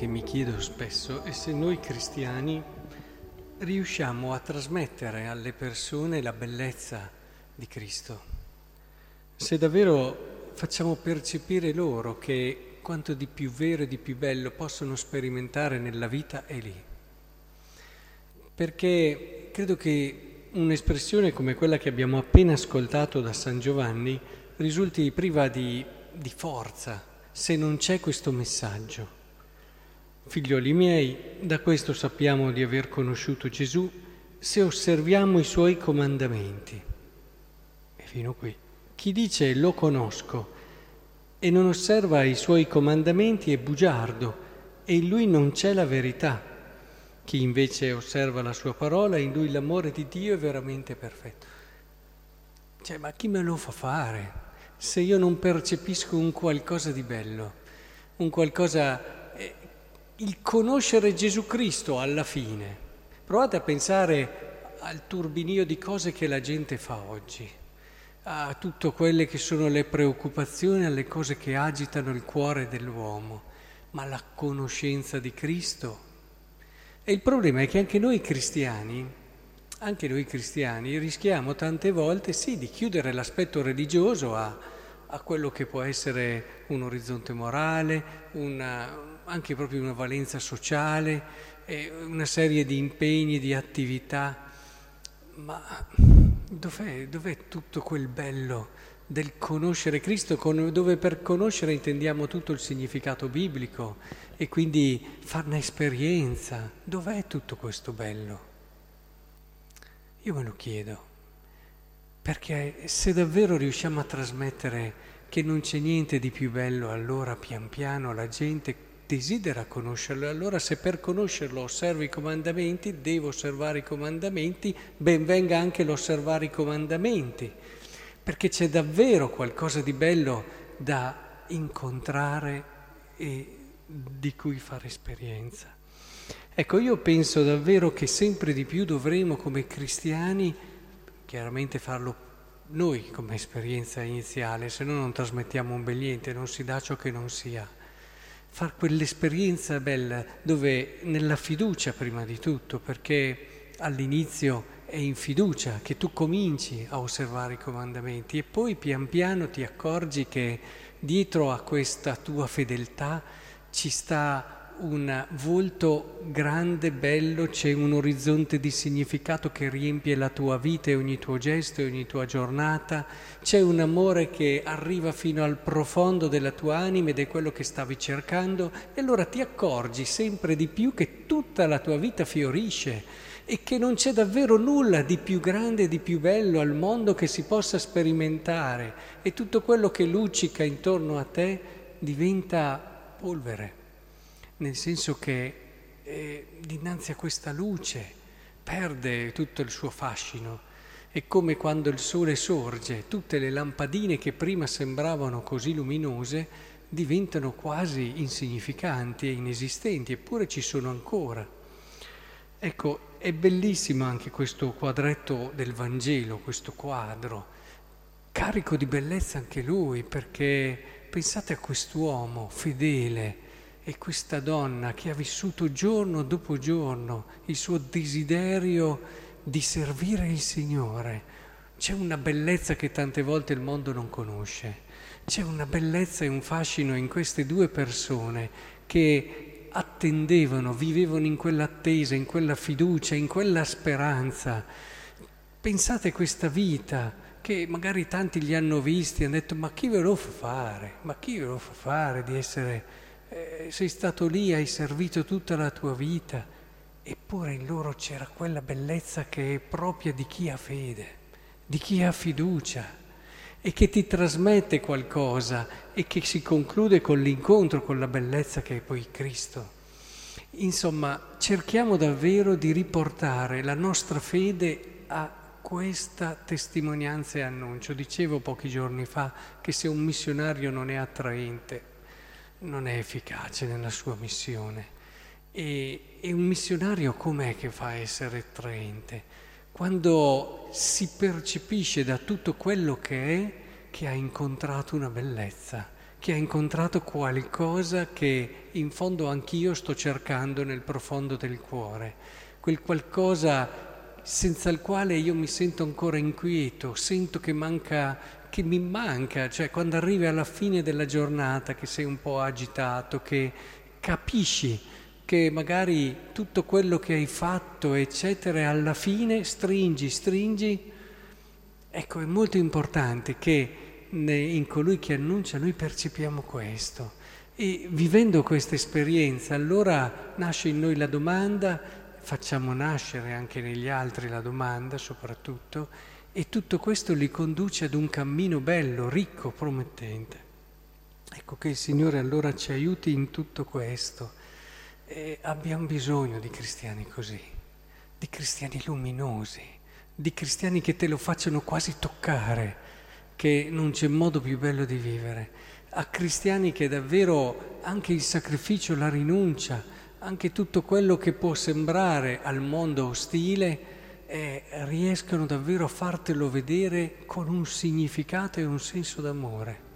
che mi chiedo spesso è se noi cristiani riusciamo a trasmettere alle persone la bellezza di Cristo, se davvero facciamo percepire loro che quanto di più vero e di più bello possono sperimentare nella vita è lì. Perché credo che un'espressione come quella che abbiamo appena ascoltato da San Giovanni risulti priva di, di forza se non c'è questo messaggio. Figlioli miei, da questo sappiamo di aver conosciuto Gesù se osserviamo i suoi comandamenti. E fino qui. Chi dice lo conosco e non osserva i suoi comandamenti è bugiardo e in lui non c'è la verità. Chi invece osserva la sua parola, in lui l'amore di Dio è veramente perfetto. Cioè, ma chi me lo fa fare? se io non percepisco un qualcosa di bello, un qualcosa, il conoscere Gesù Cristo alla fine. Provate a pensare al turbinio di cose che la gente fa oggi, a tutte quelle che sono le preoccupazioni, alle cose che agitano il cuore dell'uomo, ma la conoscenza di Cristo. E il problema è che anche noi cristiani, anche noi cristiani rischiamo tante volte sì di chiudere l'aspetto religioso a, a quello che può essere un orizzonte morale, una, anche proprio una valenza sociale, una serie di impegni, di attività. Ma dov'è, dov'è tutto quel bello del conoscere Cristo, dove per conoscere intendiamo tutto il significato biblico e quindi farne esperienza? Dov'è tutto questo bello? Io me lo chiedo, perché se davvero riusciamo a trasmettere che non c'è niente di più bello, allora pian piano la gente desidera conoscerlo. Allora se per conoscerlo osservo i comandamenti, devo osservare i comandamenti, ben venga anche l'osservare i comandamenti, perché c'è davvero qualcosa di bello da incontrare e di cui fare esperienza. Ecco, io penso davvero che sempre di più dovremo come cristiani, chiaramente farlo noi come esperienza iniziale, se no non trasmettiamo un bel niente, non si dà ciò che non sia. Far quell'esperienza bella dove nella fiducia prima di tutto, perché all'inizio è in fiducia che tu cominci a osservare i comandamenti e poi pian piano ti accorgi che dietro a questa tua fedeltà ci sta un volto grande, bello, c'è un orizzonte di significato che riempie la tua vita e ogni tuo gesto e ogni tua giornata, c'è un amore che arriva fino al profondo della tua anima ed è quello che stavi cercando. E allora ti accorgi sempre di più che tutta la tua vita fiorisce e che non c'è davvero nulla di più grande e di più bello al mondo che si possa sperimentare. E tutto quello che luccica intorno a te diventa polvere nel senso che eh, dinanzi a questa luce perde tutto il suo fascino. È come quando il sole sorge, tutte le lampadine che prima sembravano così luminose diventano quasi insignificanti e inesistenti, eppure ci sono ancora. Ecco, è bellissimo anche questo quadretto del Vangelo, questo quadro, carico di bellezza anche lui, perché pensate a quest'uomo fedele, e questa donna che ha vissuto giorno dopo giorno il suo desiderio di servire il Signore. C'è una bellezza che tante volte il mondo non conosce. C'è una bellezza e un fascino in queste due persone che attendevano, vivevano in quell'attesa, in quella fiducia, in quella speranza. Pensate a questa vita che magari tanti li hanno visti e hanno detto ma chi ve lo fa fare? Ma chi ve lo fa fare di essere eh, sei stato lì, hai servito tutta la tua vita, eppure in loro c'era quella bellezza che è propria di chi ha fede, di chi ha fiducia e che ti trasmette qualcosa e che si conclude con l'incontro con la bellezza che è poi Cristo. Insomma, cerchiamo davvero di riportare la nostra fede a questa testimonianza e annuncio. Dicevo pochi giorni fa che se un missionario non è attraente, non è efficace nella sua missione. E, e un missionario com'è che fa essere attraente? Quando si percepisce da tutto quello che è che ha incontrato una bellezza, che ha incontrato qualcosa che in fondo anch'io sto cercando nel profondo del cuore, quel qualcosa senza il quale io mi sento ancora inquieto, sento che manca, che mi manca, cioè quando arrivi alla fine della giornata che sei un po' agitato, che capisci che magari tutto quello che hai fatto, eccetera, alla fine stringi, stringi. Ecco, è molto importante che in colui che annuncia noi percepiamo questo. E vivendo questa esperienza, allora nasce in noi la domanda, facciamo nascere anche negli altri la domanda soprattutto, e tutto questo li conduce ad un cammino bello, ricco, promettente. Ecco che il Signore allora ci aiuti in tutto questo. E abbiamo bisogno di cristiani così, di cristiani luminosi, di cristiani che te lo facciano quasi toccare che non c'è modo più bello di vivere, a cristiani che davvero anche il sacrificio, la rinuncia, anche tutto quello che può sembrare al mondo ostile, eh, riescono davvero a fartelo vedere con un significato e un senso d'amore.